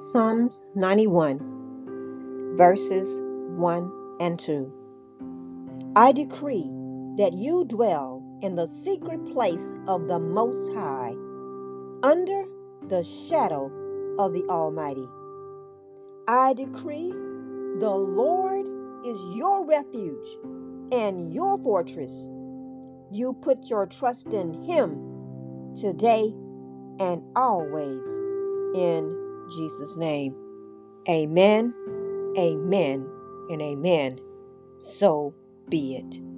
Psalms 91, verses 1 and 2. I decree that you dwell in the secret place of the Most High, under the shadow of the Almighty. I decree the Lord is your refuge and your fortress. You put your trust in Him today and always in Jesus' name. Amen, amen, and amen. So be it.